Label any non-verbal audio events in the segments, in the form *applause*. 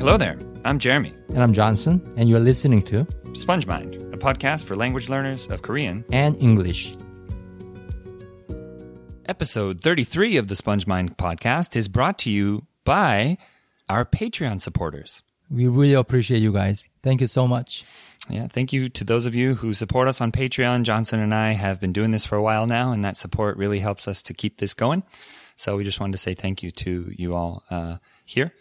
Hello there. I'm Jeremy. And I'm Johnson, and you're listening to Sponge Mind, a podcast for language learners of Korean. and English. Episode 33 of the Sponge Mind podcast is brought to you by our Patreon supporters. We really appreciate you guys. Thank you so much. Yeah, thank you to those of you who support us on Patreon. Johnson and I have been doing this for a while now, and that support really helps us to keep this going. So we just wanted to say thank you to you all uh, here.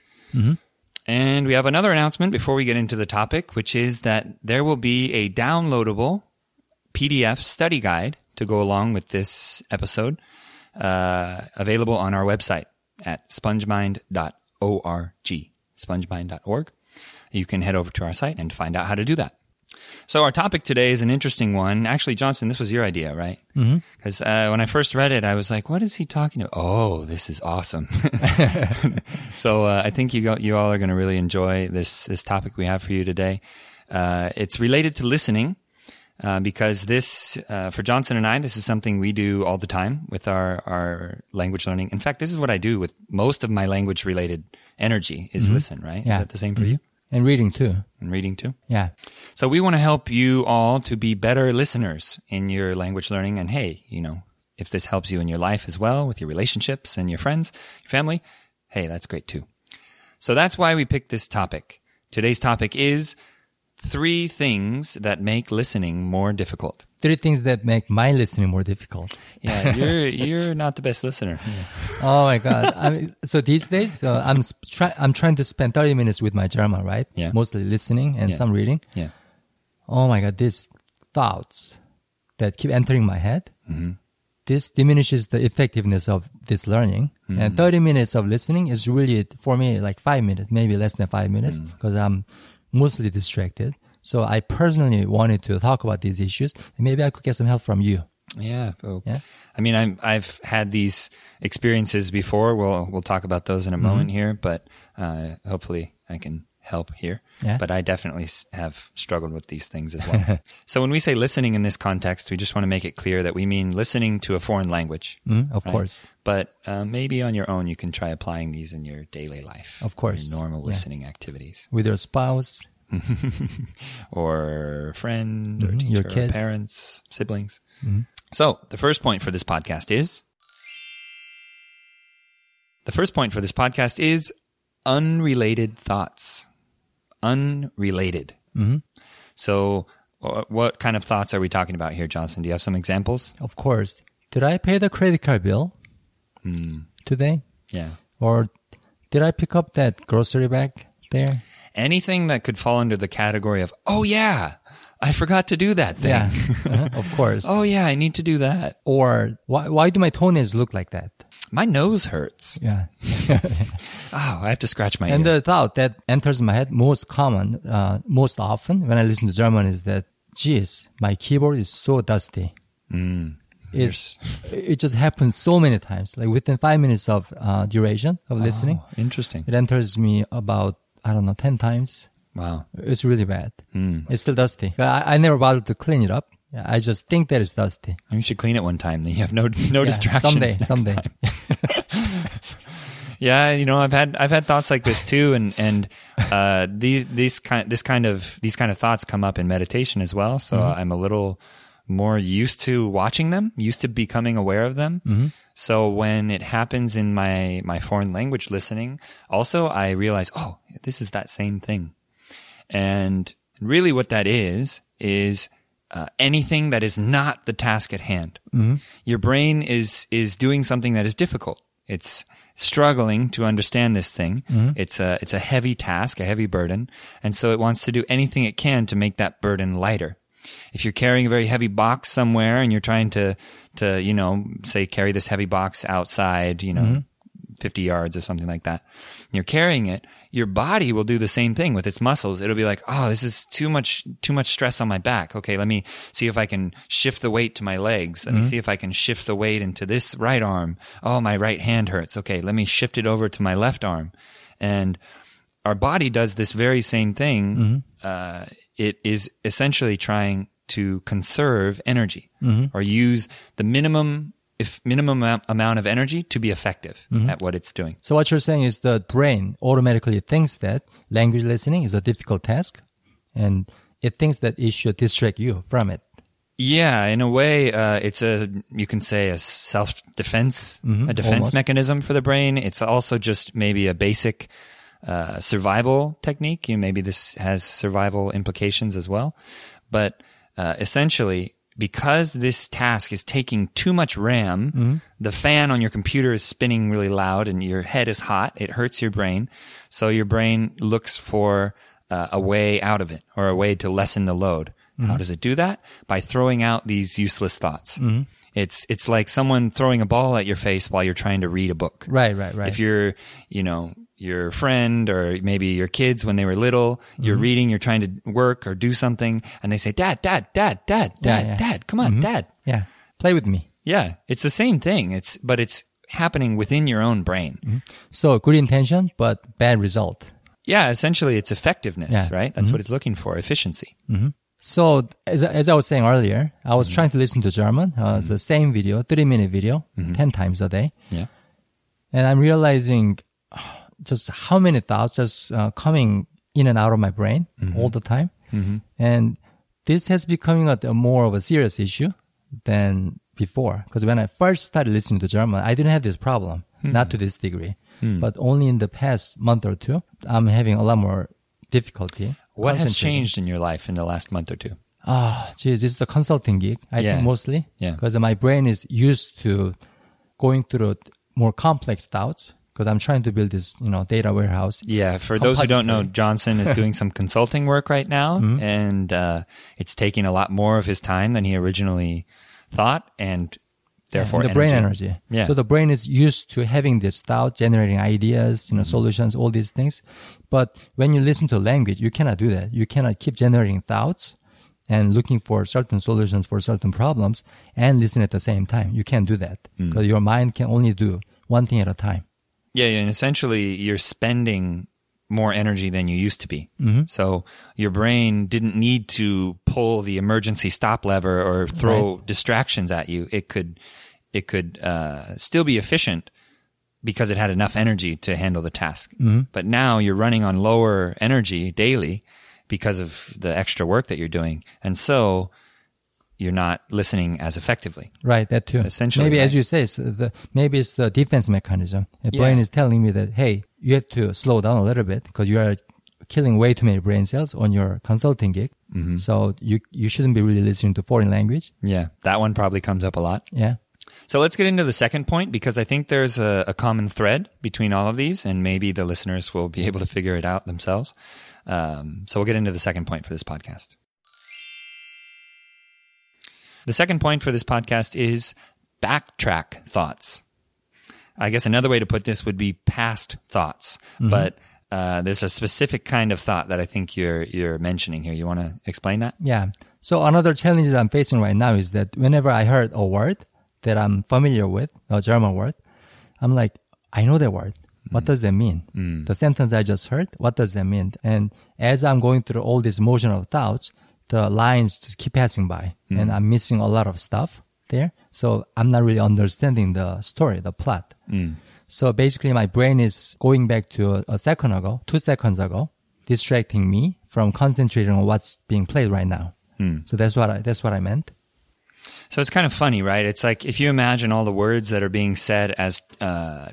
And we have another announcement before we get into the topic, which is that there will be a downloadable PDF study guide to go along with this episode uh, available on our website at spongemind.org. Spongemind.org. You can head over to our site and find out how to do that. So our topic today is an interesting one. Actually, Johnson, this was your idea, right? Because uh, when I first read it, I was like, "What is he talking about?" Oh, this is awesome. *laughs* *laughs* so uh, I think you go, you all are going to really enjoy this this topic we have for you today. Uh, it's related to listening. Uh, because this, uh, for Johnson and I, this is something we do all the time with our, our language learning. In fact, this is what I do with most of my language related energy is listen, right? Is that the same for you? And reading too. And reading too? Yeah. So we want to help you all to be better listeners in your language learning. And hey, you know, if this helps you in your life as well with your relationships and your friends, your family, hey, that's great too. So that's why we picked this topic. Today's topic is three things that make listening more difficult. Three things that make my listening more difficult. Yeah, *laughs* you're you're not the best listener. Oh my God. I mean, so these days, uh, I'm, try- I'm trying to spend 30 minutes with my German, right? Yeah. Mostly listening and Yeah. some reading. Yeah. Oh my God. These thoughts that keep entering my head. Mm-hmm. This diminishes the effectiveness of this learning. Mm-hmm. And 30 minutes of listening is really, for me, like five minutes, maybe less than five minutes, Mm. because I'm mostly distracted. So I personally wanted to talk about these issues, and maybe I could get some help from you. Yeah. Oh. Yeah. I mean, I'm, I've had these experiences before. We'll we'll talk about those in a moment here, but uh, hopefully I can help here. Yeah. But I definitely have struggled with these things as well. *laughs* so when we say listening in this context, we just want to make it clear that we mean listening to a foreign language. Mm, of right? course. But uh, maybe on your own, you can try applying these in your daily life. Of course. Your normal Yeah. listening activities. With your spouse. *laughs* or friend or Mhm, teacher your or kid. parents, siblings. So the first point for this podcast is the first point for this podcast is unrelated thoughts. Unrelated. Mhm. So what kind of thoughts are we talking about here, Johnson? Do you have some examples? Of course. Did I pay the credit card bill Hmm. today? Yeah. Or did I pick up that grocery bag there? Anything that could fall under the category of, oh yeah, I forgot to do that thing. Yeah, *laughs* Uh-huh, of course. oh yeah, I need to do that. Or why, why do my toenails look like that? My nose hurts. Yeah. *laughs* Oh, I have to scratch my and ear. the thought that enters my head most common, uh, most often when I listen to German is that, geez, my keyboard is so dusty. It's, it just happens so many times. Like within five minutes of uh, duration of listening, Oh, interesting. it enters me about, I don't know, 10 times. Wow. It's really bad. Hmm. It's still dusty. But I, I never bothered to clean it up. I just think that it's dusty. You should clean it one time. Then you have no no *laughs* Yeah, distractions. someday, someday. *laughs* Yeah, you know, I've had I've had thoughts like this too, and and uh, these these kind this kind of these kind of thoughts come up in meditation as well. So Mm-hmm. I'm a little more used to watching them, used to becoming aware of them. Mm-hmm. So when it happens in my my foreign language listening, also I realize, oh, this is that same thing. And really, what that is is uh, anything that is not the task at hand. Your brain is is doing something that is difficult. It's struggling to understand this thing. It's a it's a heavy task, a heavy burden, and so it wants to do anything it can to make that burden lighter. If you're carrying a very heavy box somewhere and you're trying to to you know say carry this heavy box outside, you know. Mm-hmm. 50 yards or something like that. And you're carrying it, your body will do the same thing with its muscles. It'll be like, "Oh, this is too much too much stress on my back. Okay, let me see if I can shift the weight to my legs. Let me mm-hmm. see if I can shift the weight into this right arm. Oh, my right hand hurts. Okay, let me shift it over to my left arm." And our body does this very same thing. Mm-hmm. Uh, it is essentially trying to conserve energy mm-hmm. or use the minimum if minimum amount- of energy to be effective mm-hmm. at what it's doing. So what you're saying is the brain automatically thinks that language listening is a difficult task, and it thinks that it should distract you from it. Yeah, in a way, uh, it's a you can say a self defense, mm-hmm, a defense almost. mechanism for the brain. It's also just maybe a basic uh, survival technique. You maybe this has survival implications as well, but uh, essentially. Because this task is taking too much RAM, the fan on your computer is spinning really loud and your head is hot. It hurts your brain. So your brain looks for uh, a way out of it or a way to lessen the load. How does it do that? By throwing out these useless thoughts. It's it's like someone throwing a ball at your face while you're trying to read a book. Right, right, right. If you're, you know, your friend or maybe your kids when they were little, you're Mm-hmm. reading, you're trying to work or do something, and they say, "Dad, Dad, Dad, Dad, Dad, Yeah, yeah. Dad, come on, Dad." yeah, play with me. Yeah, it's the same thing. It's but it's happening within your own brain. Mm-hmm. So good intention, but bad result. Yeah, essentially, it's effectiveness, Yeah. Mm-hmm. right? That's what it's looking for, efficiency. So as, as I was saying earlier, I was trying to listen to German, uh, the same video, 30 minute video, 10 times a day. Yeah. And I'm realizing just how many thoughts just uh, coming in and out of my brain all the time. And this has becoming a, a more of a serious issue than before. Because when I first started listening to German, I didn't have this problem, not to this degree. But only in the past month or two, I'm having a lot more difficulty. What has changed in your life in the last month or two? Ah, geez, this is the consulting gig. I Yeah. think mostly. Yeah. Because my brain is used to going through more complex thoughts. Because I'm trying to build this, you know, data warehouse. Yeah, for those who don't know, Johnson is doing some consulting work right now, *laughs* Mm-hmm. and uh, it's taking a lot more of his time than he originally thought, and therefore and the brain energy. Yeah. So the brain is used to having this thought, generating ideas, Mm-hmm. you know, solutions, all these things. But when you listen to language, you cannot do that. You cannot keep generating thoughts and looking for certain solutions for certain problems and listen at the same time. You can't do that Mm. because your mind can only do one thing at a time. Yeah, and essentially you're spending more energy than you used to be. Mm-hmm. So your brain didn't need to pull the emergency stop lever or throw distractions at you. It could, it could uh, still be efficient because it had enough energy to handle the task. Mm-hmm. But now you're running on lower energy daily because of the extra work that you're doing, and so you're not listening as effectively. Right, that too. Essentially, maybe as you say, it's the, maybe it's the defense mechanism. The brain is telling me that hey, you have to slow down a little bit because you are killing way too many brain cells on your consulting gig. Mm-hmm. So you you shouldn't be really listening to foreign language. Yeah, that one probably comes up a lot. Yeah. So let's get into the second point because I think there's a, a common thread between all of these, and maybe the listeners will be able to figure it out themselves. Um, so we'll get into the second point for this podcast. The second point for this podcast is backtrack thoughts. I guess another way to put this would be past thoughts, mm-hmm. but uh, there's a specific kind of thought that I think you're you're mentioning here. You want to explain that? Yeah. So another challenge that I'm facing right now is that whenever I heard a word that I'm familiar with, a German word, I'm like, I know that word. What mm. does that mean? Mm. The sentence I just heard, what does that mean? And as I'm going through all these motion of thoughts, the lines just keep passing by and mm. I'm missing a lot of stuff there. So I'm not really understanding the story, the plot. Mm. So basically my brain is going back to a, a second ago, two seconds ago, distracting me from concentrating on what's being played right now. Mm. So that's what I, that's what I meant. So it's kind of funny, right? It's like if you imagine all the words that are being said as uh,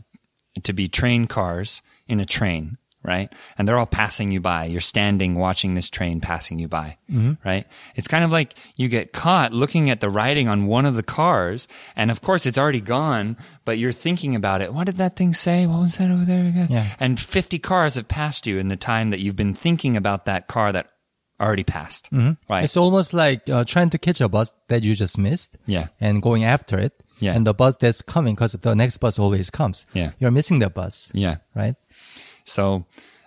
to be train cars in a train, right? And they're all passing you by. You're standing watching this train passing you by, right? It's kind of like you get caught looking at the writing on one of the cars, and of course it's already gone, but you're thinking about it. What did that thing say? What was that over there again? Yeah. And 50 cars have passed you in the time that you've been thinking about that car that already passed, right? It's almost like uh, trying to catch a bus that you just missed. Yeah. And going after it. Yeah. And the bus that's coming because the next bus always comes. Yeah. You're missing the bus. yeah. Right? So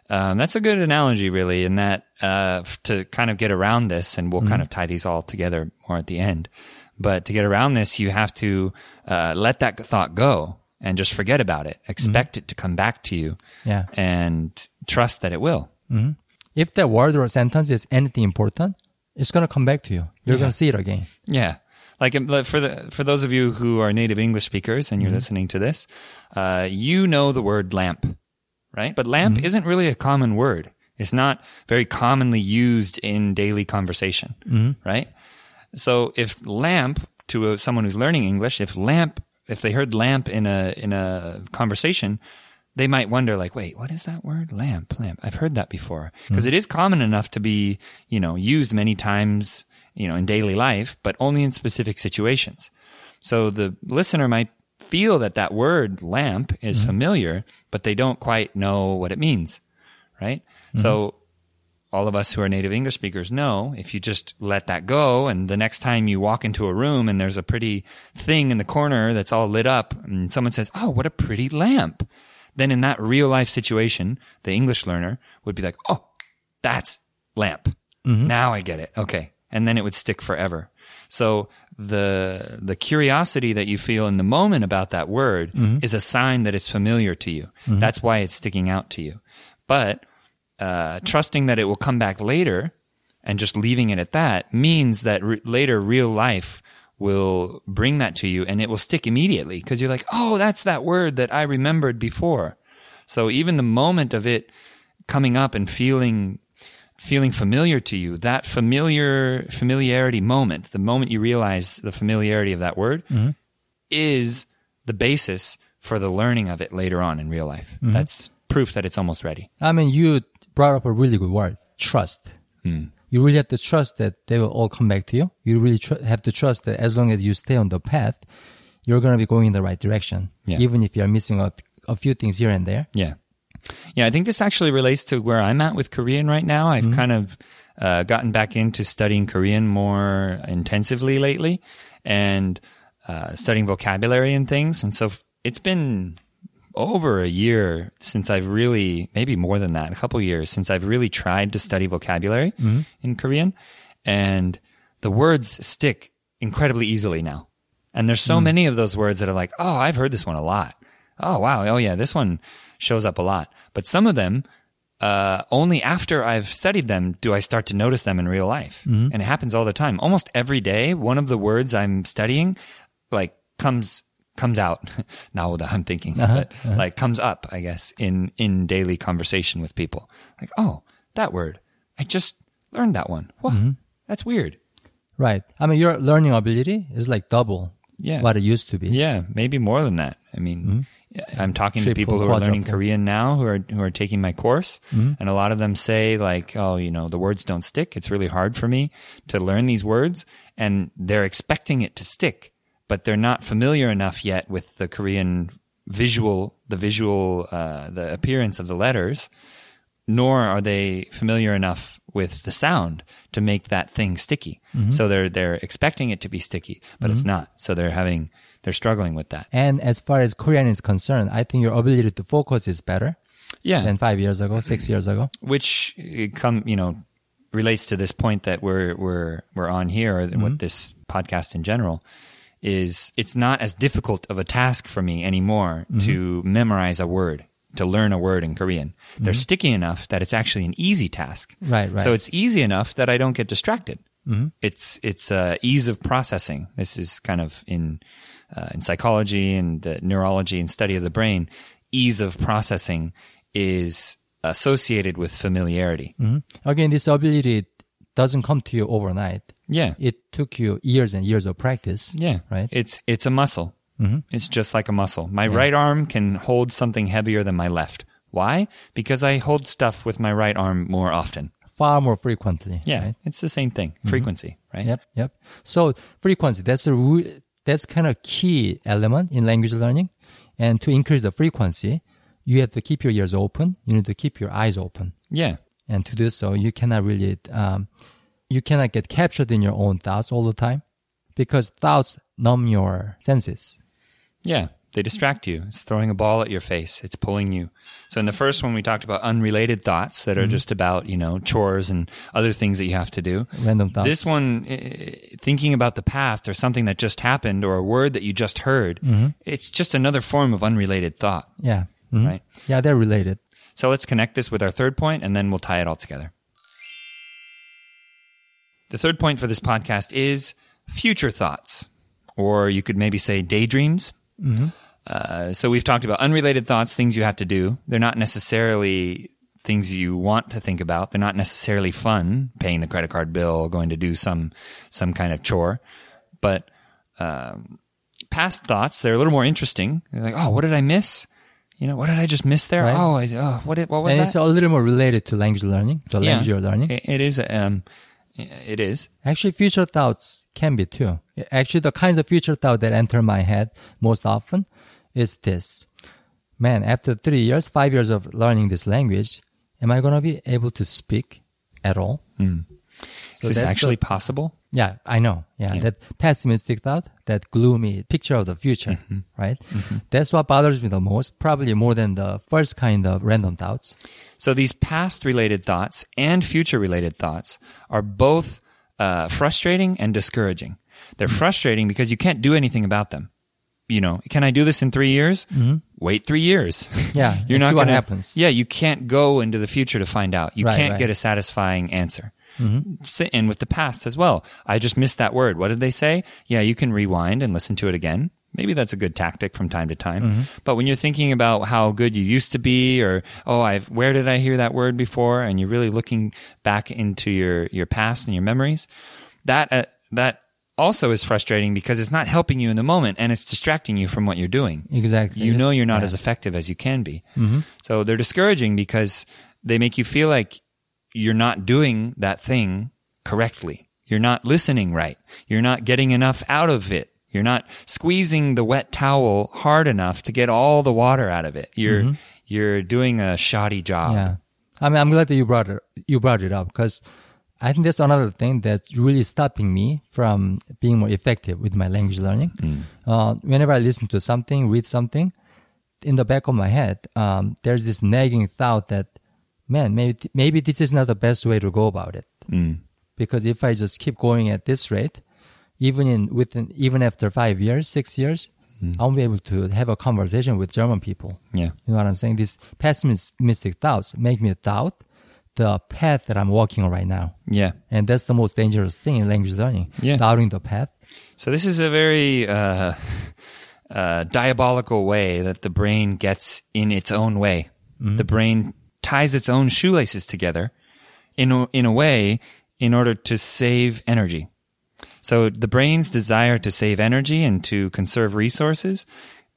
um, that's a good analogy, really, in that uh, to kind of get around this, and we'll kind of tie these all together more at the end. But to get around this, you have to uh, let that thought go and just forget about it. Expect it to come back to you, Yeah. and trust that it will. If that word or sentence is anything important, it's going to come back to you. You're going to see it again. Yeah. Like um, for the for those of you who are native English speakers and you're listening to this, uh, you know the word lamp, right? But lamp mm-hmm. isn't really a common word. It's not very commonly used in daily conversation, mm-hmm. right? So if lamp to a, someone who's learning English, if lamp, if they heard lamp in a in a conversation, they might wonder like, wait, what is that word? Lamp, lamp. I've heard that before mm-hmm. because is common enough to be, you know, used many times, you know, in daily life, but only in specific situations. So the listener might feel that that word lamp is mm-hmm. familiar, but they don't quite know what it means, right? Mm-hmm. So all of us who are native English speakers know if you just let that go and the next time you walk into a room and there's a pretty thing in the corner that's all lit up and someone says, Oh, what a pretty lamp. Then in that real life situation, the English learner would be like, Oh, that's lamp. Mm-hmm. Now I get it. Okay. And then it would stick forever. So the, the curiosity that you feel in the moment about that word is a sign that it's familiar to you. That's why it's sticking out to you. But uh, trusting that it will come back later and just leaving it at that means that re- later real life will bring that to you and it will stick immediately because you're like, oh, that's that word that I remembered before. So even the moment of it coming up and feeling feeling familiar to you, that familiar familiarity moment, the moment you realize the familiarity of that word mm-hmm. is the basis for the learning of it later on in real life. Mm-hmm. That's proof that it's almost ready. I mean, you brought up a really good word, trust. Hmm. You really have to trust that they will all come back to you. You really tr- have to trust that as long as you stay on the path, you're going to be going in the right direction. Yeah. Even if you're missing a, a few things here and there. Yeah. Yeah, I think this actually relates to where I'm at with Korean right now. I've kind of uh, gotten back into studying Korean more intensively lately and uh, studying vocabulary and things. And so it's been over a year since I've really, maybe more than that, a couple years since I've really tried to study vocabulary in Korean. And the words stick incredibly easily now. And there's so many of those words that are like, oh, I've heard this one a lot. Oh, wow. Oh, yeah, this one shows up a lot. But some of them, uh, only after I've studied them do I start to notice them in real life. Mm-hmm. And it happens all the time. Almost every day, one of the words I'm studying, like, comes comes out *laughs* now that I'm thinking, uh-huh, but uh-huh. like comes up, I guess, in in daily conversation with people. Like, oh, that word, I just learned that one. Whoa, mm-hmm. that's weird. Right. I mean, your learning ability is like double Yeah. what it used to be. Yeah, maybe more than that. I mean, mm-hmm. I'm talking to people who are learning. Korean now who are who are taking my course, and a lot of them say like, "Oh, you know, the words don't stick. It's really hard for me to learn these words," and they're expecting it to stick, but they're not familiar enough yet with the Korean visual, the visual, uh, the appearance of the letters, nor are they familiar enough with the sound to make that thing sticky. So they're they're expecting it to be sticky, but it's not. So they're having they're struggling with that. And as far as Korean is concerned, I think your ability to focus is better Yeah, than five years ago, six years ago. which uh, come you know relates to this point that we're we're we're on here, or what this podcast in general is. It's not as difficult of a task for me anymore to memorize a word, to learn a word in Korean. They're sticky enough that it's actually an easy task. Right, right. So it's easy enough that I don't get distracted. It's it's uh, ease of processing. This is kind of in uh, in psychology and uh, neurology and study of the brain. Ease of processing is associated with familiarity. Again, this ability doesn't come to you overnight. Yeah, It took you years and years of practice. yeah. Right. It's it's a muscle. It's just like a muscle. My right arm can hold something heavier than my left. Why? Because I hold stuff with my right arm more often. Far more frequently. Yeah, Right? it's the same thing. Frequency, right? Yep. Yep. So frequency, that's a, that's kind of key element in language learning. And to increase the frequency, you have to keep your ears open. You need to keep your eyes open. Yeah. And to do so, you cannot really, um, you cannot get captured in your own thoughts all the time because thoughts numb your senses. Yeah, they distract you. It's throwing a ball at your face. It's pulling you. So in the first one, we talked about unrelated thoughts that are just about, you know, chores and other things that you have to do. Random thoughts. This one, thinking about the past or something that just happened or a word that you just heard, it's just another form of unrelated thought, Yeah. Mhm. right? Yeah, they're related. So let's connect this with our third point and then we'll tie it all together. The third point for this podcast is future thoughts, or you could maybe say daydreams. Uh, so we've talked about unrelated thoughts, things you have to do. They're not necessarily things you want to think about. They're not necessarily fun, paying the credit card bill, going to do some some kind of chore. But um, past thoughts, they're a little more interesting. They're like, oh, what did I miss? You know, what did I just miss there? Right. Oh, I, oh, what did, what was and that? it's a little more related to language learning, the language you're learning. It, it is. Um, it is. Actually, future thoughts can be too. Actually, the kinds of future thought that enter my head most often is this. Man, after three years, five years of learning this language, am I going to be able to speak at all? Hmm. is this actually the- possible? Yeah, I know. Yeah, Yeah. that pessimistic thought, that gloomy picture of the future, mm-hmm. right? Mm-hmm. That's what bothers me the most, probably more than the first kind of random thoughts. So these past related thoughts and future related thoughts are both uh, frustrating and discouraging. They're frustrating because you can't do anything about them. You know, can I do this in three years? Wait three years. *laughs* Yeah, *laughs* you're not see what gonna, happens. Yeah, you can't go into the future to find out. You Right, can't right. get a satisfying answer. Sa- And with the past as well. I just missed that word. What did they say? Yeah, you can rewind and listen to it again. Maybe that's a good tactic from time to time. Mm-hmm. But when you're thinking about how good you used to be or, oh, I've, where did I hear that word before? And you're really looking back into your, your past and your memories, that, uh, that also is frustrating because it's not helping you in the moment and it's distracting you from what you're doing. Exactly. You know you're not Yeah. as effective as you can be. Mm-hmm. So they're discouraging because they make you feel like you're not doing that thing correctly. You're not listening right. You're not getting enough out of it. You're not squeezing the wet towel hard enough to get all the water out of it. You're mm-hmm. you're doing a shoddy job. Yeah. I mean, I'm glad that you brought it, you brought it up because I think that's another thing that's really stopping me from being more effective with my language learning. Uh, whenever I listen to something, read something, in the back of my head, um, there's this nagging thought that, man, maybe, maybe this is not the best way to go about it. Because if I just keep going at this rate, even in within, even after five years, six years, I won't be able to have a conversation with German people. Yeah. You know what I'm saying? These pessimistic thoughts make me doubt the path that I'm walking on right now. Yeah. And that's the most dangerous thing in language learning. Yeah. Doubting the path. So this is a very uh, *laughs* uh, diabolical way that the brain gets in its own way. The brain ties its own shoelaces together in a, in a way in order to save energy. So the brain's desire to save energy and to conserve resources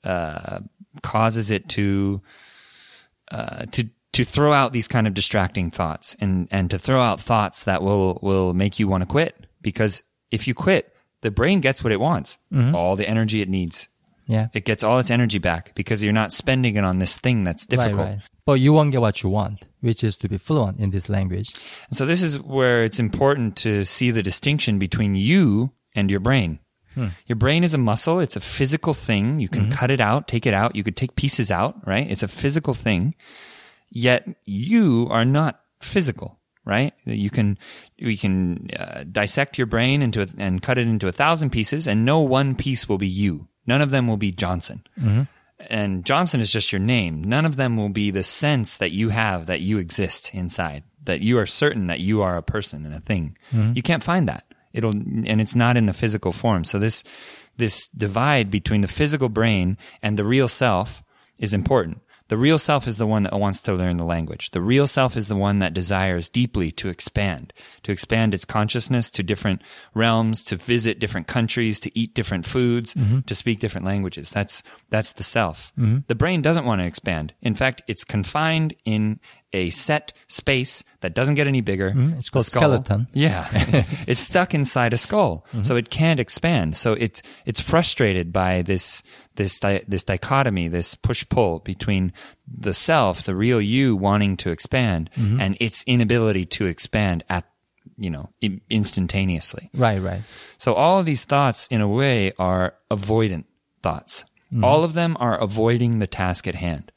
uh, causes it to uh, to to throw out these kind of distracting thoughts and and to throw out thoughts that will will make you want to quit because if you quit, the brain gets what it wants, mm-hmm. all the energy it needs. Yeah. It gets all its energy back because you're not spending it on this thing that's difficult. Right, right. But you won't get what you want, which is to be fluent in this language. And so this is where it's important to see the distinction between you and your brain. Hmm. Your brain is a muscle. It's a physical thing. You can mm-hmm. cut it out, take it out. You could take pieces out, right? It's a physical thing. Yet you are not physical, right? You can, we can uh, dissect your brain into a, and cut it into a thousand pieces and no one piece will be you. None of them will be Johnson. And Johnson is just your name. None of them will be the sense that you have that you exist inside, that you are certain that you are a person and a thing. You can't find that. It'll, and it's not in the physical form. So this, this divide between the physical brain and the real self is important. The real self is the one that wants to learn the language. The real self is the one that desires deeply to expand, to expand its consciousness to different realms, to visit different countries, to eat different foods, mm-hmm. to speak different languages. That's, that's the self. Mm-hmm. The brain doesn't want to expand. In fact, it's confined in a set space that doesn't get any bigger. Mm-hmm. It's The called skull. skeleton. Yeah. *laughs* it's stuck inside a skull. Mm-hmm. So it can't expand. So it's, it's frustrated by this, this, di- this dichotomy, this push pull between the self, the real you wanting to expand mm-hmm. and its inability to expand at, you know, in- instantaneously. Right, right. So all of these thoughts, in a way, are avoidant thoughts. All of them are avoiding the task at hand.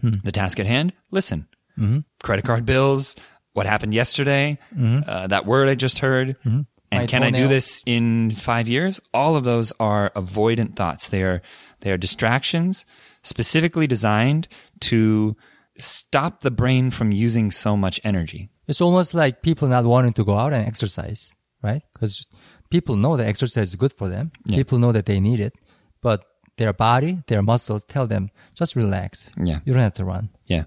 Hmm. The task at hand, listen. Mm-hmm. Credit card bills, what happened yesterday, mm-hmm. uh, that word I just heard, mm-hmm. and My can I do this in five years? All of those are avoidant thoughts. They are they are distractions specifically designed to stop the brain from using so much energy. It's almost like people not wanting to go out and exercise, right? Because people know that exercise is good for them. Yeah. People know that they need it, but their body, their muscles tell them just relax. Yeah. You don't have to run. Yeah.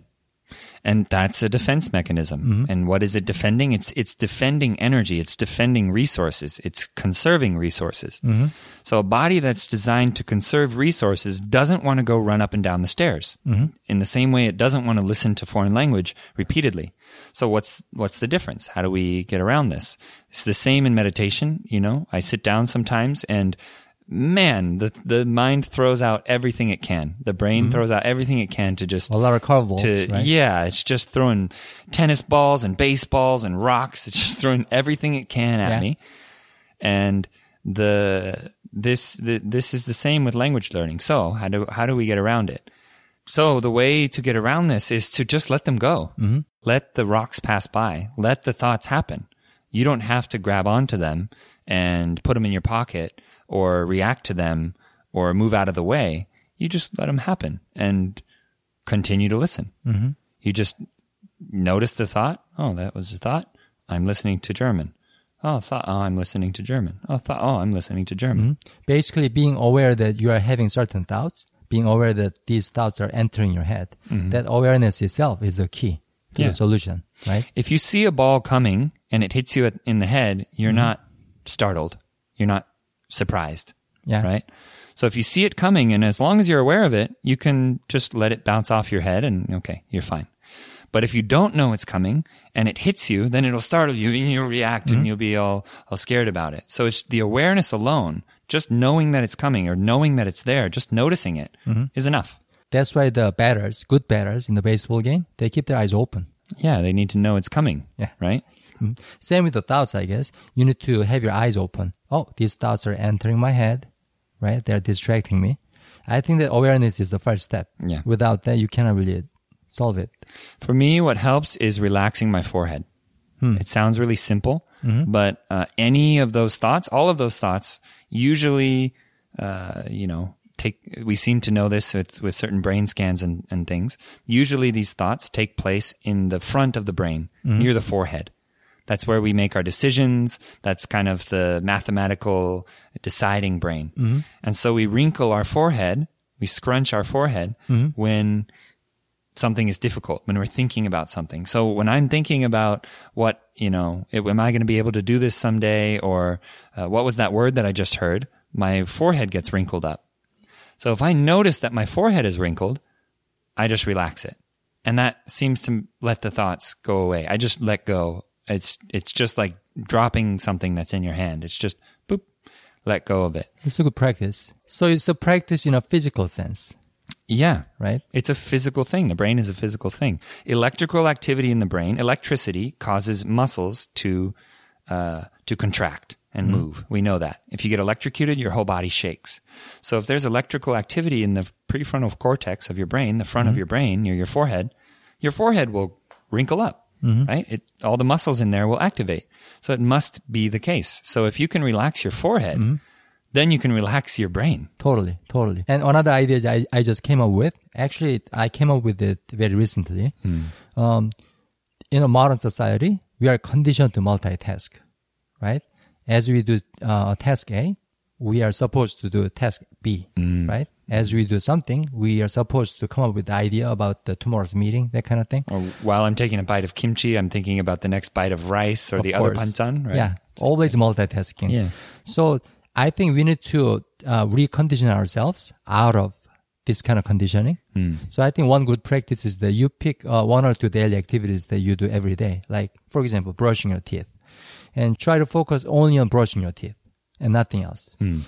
And that's a defense mechanism. Mm-hmm. And what is it defending? It's it's defending energy. It's defending resources. It's conserving resources. Mm-hmm. So a body that's designed to conserve resources doesn't want to go run up and down the stairs. Mm-hmm. In the same way, it doesn't want to listen to foreign language repeatedly. So what's what's the difference? How do we get around this? It's the same in meditation. You know, I sit down sometimes and man, the the mind throws out everything it can. The brain throws out everything it can to just A lot of curveballs, right? yeah, it's just throwing tennis balls and baseballs and rocks. It's just throwing everything it can at Yeah. me. And the this the, this is the same with language learning. So how do how do we get around it? So the way to get around this is to just let them go. Mm-hmm. Let the rocks pass by. Let the thoughts happen. You don't have to grab onto them and put them in your pocket or react to them or move out of the way. You just let them happen and continue to listen. Mm-hmm. You just notice the thought. Oh, that was a thought. I'm listening to German. Oh, thought. Oh, I'm listening to German. Oh, thought. Oh, I'm listening to German. Mm-hmm. Basically, being aware that you are having certain thoughts, being aware that these thoughts are entering your head. Mm-hmm. That awareness itself is the key to Yeah. the solution, right? If you see a ball coming and it hits you in the head, you're mm-hmm. not startled. You're not surprised. Yeah. Right? So if you see it coming and as long as you're aware of it, you can just let it bounce off your head and okay, you're fine. But if you don't know it's coming and it hits you, then it'll startle you and you'll react and mm-hmm. you'll be all, all scared about it. So it's the awareness alone, just knowing that it's coming or knowing that it's there, just noticing it mm-hmm. is enough. That's why the batters, good batters in the baseball game, they keep their eyes open. Yeah, they need to know it's coming. Yeah. Right? Same with the thoughts, I guess. You need to have your eyes open. Oh, these thoughts are entering my head, right? They're distracting me. I think that awareness is the first step. Yeah. Without that, you cannot really solve it. For me, what helps is relaxing my forehead. It sounds really simple, but uh, any of those thoughts, all of those thoughts, usually, uh, you know, take. We seem to know this with, with certain brain scans and, and things. Usually, these thoughts take place in the front of the brain, near the forehead. That's where we make our decisions. That's kind of the mathematical deciding brain. And so we wrinkle our forehead, we scrunch our forehead when something is difficult when we're thinking about something. So when I'm thinking about what, you know, it, am I going to be able to do this someday? Or uh, what was that word that I just heard? My forehead gets wrinkled up. So if I notice that my forehead is wrinkled, I just relax it. And that seems to let the thoughts go away. I just let go. It's, it's just like dropping something that's in your hand. It's just boop, let go of it. It's a good practice. So it's a practice in a physical sense, Yeah. right? It's a physical thing. The brain is a physical thing. Electrical activity in the brain, electricity causes muscles to uh, to contract and move. We know that. If you get electrocuted, your whole body shakes. So if there's electrical activity in the prefrontal cortex of your brain, the front of your brain near your forehead, your forehead will wrinkle up. Right? It, all the muscles in there will activate. So it must be the case. So if you can relax your forehead, then you can relax your brain. Totally, totally. And another idea I, I just came up with, actually, I came up with it very recently. Um, in a modern society, we are conditioned to multitask, right? As we do uh, task A, we are supposed to do task B, right? As we do something, we are supposed to come up with the idea about the tomorrow's meeting, that kind of thing. Or while I'm taking a bite of kimchi, I'm thinking about the next bite of rice or Of the other course. panchan, right? Yeah, always multitasking. Yeah. So I think we need to uh, recondition ourselves out of this kind of conditioning. Hmm. So I think one good practice is that you pick uh, one or two daily activities that you do every day, like for example, brushing your teeth, and try to focus only on brushing your teeth and nothing else. Hmm.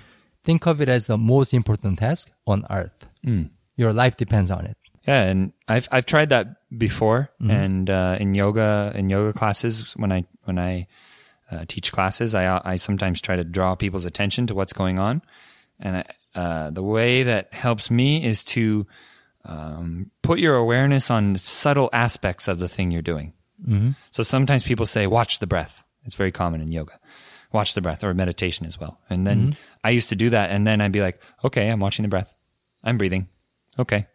Think of it as the most important task on earth. Hmm. Your life depends on it. Yeah, and I've I've tried that before, Mm-hmm. and uh, in yoga in yoga classes when I when I uh, teach classes, I I sometimes try to draw people's attention to what's going on, and I, uh, the way that helps me is to um, put your awareness on subtle aspects of the thing you're doing. Mm-hmm. So sometimes people say, "Watch the breath." It's very common in yoga. Watch the breath or meditation as well. And then Mm-hmm. I used to do that, and then I'd be like, "Okay, I'm watching the breath. I'm breathing. Okay,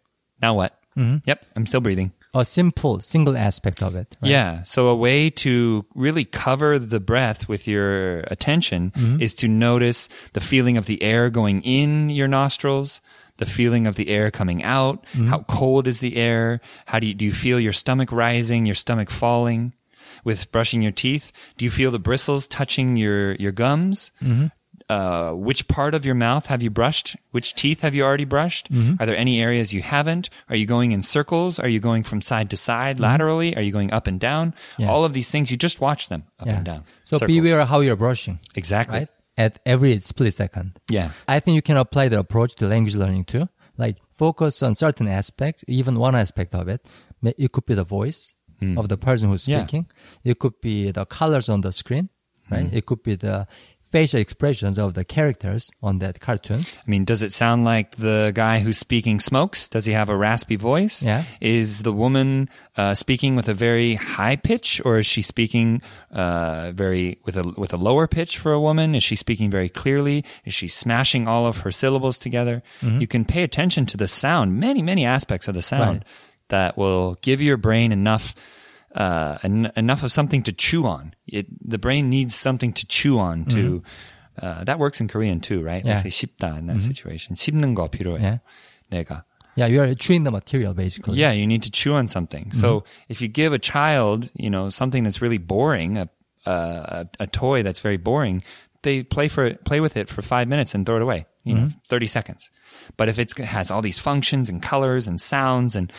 now what? Mm-hmm. Yep, I'm still breathing. a simple single aspect of it. right? Yeah. So a way to really cover the breath with your attention Mm-hmm. is to notice the feeling of the air going in your nostrils, the feeling of the air coming out. Mm-hmm. How cold is the air? How do you, do you feel your stomach rising, your stomach falling? With brushing your teeth, do you feel the bristles touching your, your gums? Mm-hmm. Uh, which part of your mouth have you brushed? Which teeth have you already brushed? Are there any areas you haven't? Are you going in circles? Are you going from side to side laterally? Are you going up and down? Yeah. All of these things, you just watch them up Yeah. and down. So Circles. beware how you're brushing, Exactly. right? At every split second. Yeah. I think you can apply the approach to language learning too. Like focus on certain aspects, even one aspect of it. It could be the voice of the person who's Hmm. Yeah. speaking. It could be the colors on the screen, right? Hmm. It could be the facial expressions of the characters on that cartoon. I mean, does it sound like the guy who's speaking smokes? Does he have a raspy voice? Yeah. Is the woman uh, speaking with a very high pitch, or is she speaking uh, very with a with a lower pitch for a woman? Is she speaking very clearly? Is she smashing all of her syllables together? Mm-hmm. You can pay attention to the sound, many many aspects of the sound Right that will give your brain enough. Uh, en- enough of something to chew on. It, the brain needs something to chew on to, uh, that works in Korean too, right? Let's Mm-hmm. Yeah. Mm-hmm. say 씹다 in that situation. 씹는 거 필요해. Yeah. 내가. Yeah, you are chewing the material basically. Yeah, you need to chew on something. So if you give a child, you know, something that's really boring, a, a, a toy that's very boring, they play for it, play with it for five minutes and throw it away, you know, 30 seconds. But if it's, it has all these functions and colors and sounds and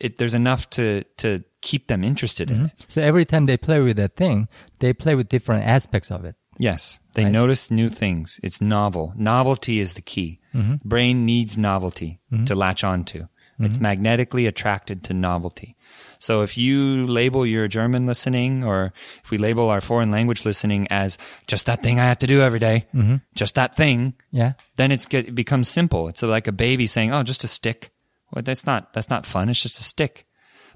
it, there's enough to, to keep them interested in mm-hmm. it. So every time they play with that thing, they play with different aspects of it. Yes, they notice new things. It's novel. Novelty is the key. Mm-hmm. Brain needs novelty mm-hmm. to latch onto. It's magnetically attracted to novelty. So if you label your German listening or if we label our foreign language listening as just that thing I have to do every day, just that thing, Yeah. then it's get, it becomes simple. It's like a baby saying, "Oh, just a stick." Well, that's not that's not fun. It's just a stick.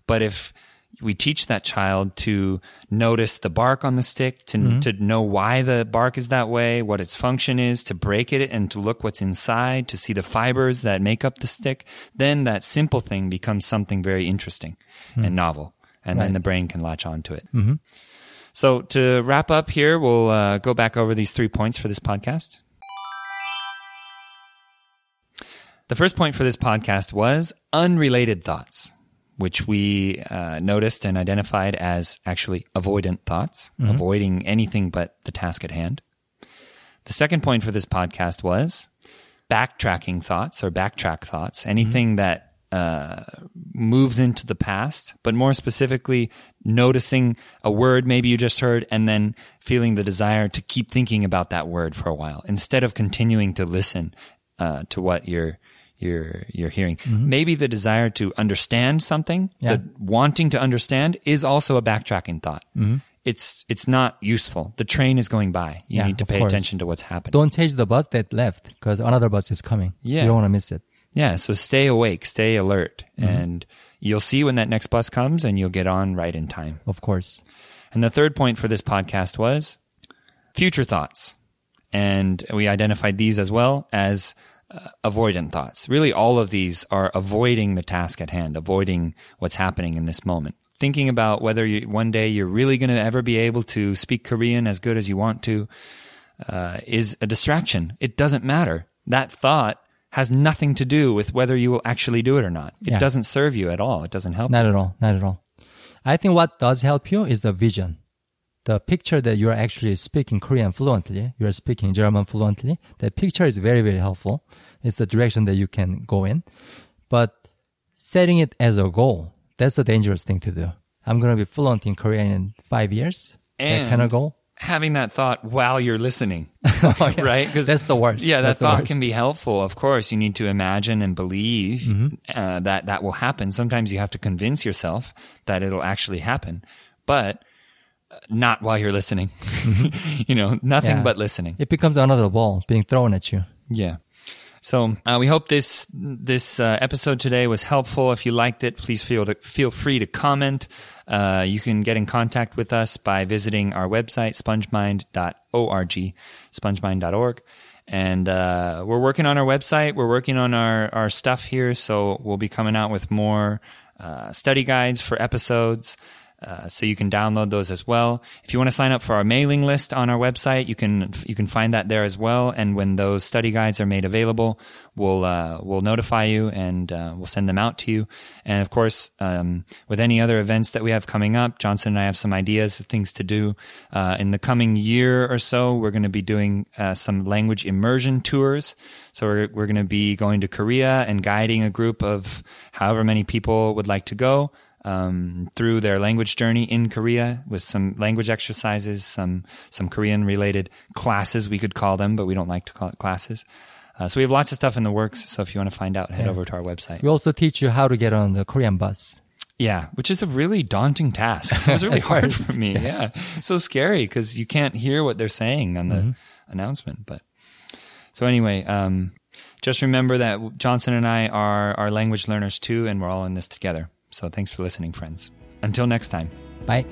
But if we teach that child to notice the bark on the stick, to mm-hmm. to know why the bark is that way, what its function is, to break it and to look what's inside, to see the fibers that make up the stick, then that simple thing becomes something very interesting and hmm. novel, and then the brain can latch onto it. Mm-hmm. So to wrap up here, we'll uh, go back over these three points for this podcast. The first point for this podcast was unrelated thoughts, which we uh, noticed and identified as actually avoidant thoughts, avoiding anything but the task at hand. The second point for this podcast was backtracking thoughts or backtrack thoughts, anything that uh, moves into the past, but more specifically, noticing a word maybe you just heard and then feeling the desire to keep thinking about that word for a while instead of continuing to listen uh, to what you're you're you're hearing. Maybe the desire to understand something, Yeah. the wanting to understand, is also a backtracking thought. It's it's not useful. The train is going by. You Yeah, need to pay course. attention to what's happening. Don't change the bus that left because another bus is coming. Yeah. You don't want to miss it. Yeah, so stay awake, stay alert, Mm-hmm. and you'll see when that next bus comes and you'll get on right in time. Of course. And the third point for this podcast was future thoughts. And we identified these as well as uh, avoidant thoughts. Really, all of these are avoiding the task at hand, avoiding what's happening in this moment. Thinking about whether you, one day you're really going to ever be able to speak Korean as good as you want to uh, is a distraction. It doesn't matter. That thought has nothing to do with whether you will actually do it or not. It Yeah. doesn't serve you at all. It doesn't help. Not at all. Not at all. I think what does help you is the vision. The picture that you're actually speaking Korean fluently, you're speaking German fluently. That picture is very, very helpful. It's the direction that you can go in. But setting it as a goal, that's a dangerous thing to do. I'm going to be fluent in Korean in five years. that kind of goal. having that thought while you're listening, *laughs* Oh, yeah. *laughs* right? 'Cause- That's the worst. Yeah, that That's thought worst. can be helpful. Of course, you need to imagine and believe Mm-hmm. uh, that that will happen. Sometimes you have to convince yourself that it'll actually happen, but not while you're listening. *laughs* you know, nothing. Yeah. but listening. It becomes another ball being thrown at you. Yeah. So uh, we hope this this uh, episode today was helpful. If you liked it, please feel to, feel free to comment. Uh, you can get in contact with us by visiting our website spongemind.org, spongemind.org, and uh, we're working on our website. We're working on our our stuff here, so we'll be coming out with more uh, study guides for episodes. Uh, so you can download those as well. If you want to sign up for our mailing list on our website, you can you can find that there as well. And when those study guides are made available, we'll uh, we'll notify you and uh, we'll send them out to you. And of course, um, with any other events that we have coming up, Johnson and I have some ideas of things to do uh, in the coming year or so. We're going to be doing uh, some language immersion tours. So we're we're going to be going to Korea and guiding a group of however many people would like to go um, through their language journey in Korea with some language exercises, some some Korean related classes we could call them, but we don't like to call it classes. Uh, so we have lots of stuff in the works. So if you want to find out, head Yeah. over to our website. We also teach you how to get on the Korean bus. Yeah, which is a really daunting task. It was really *laughs* hard for me. Yeah, so scary because you can't hear what they're saying on the announcement. But so anyway, um, just remember that Johnson and I are are language learners too, and we're all in this together. So thanks for listening, friends. Until next time. Bye.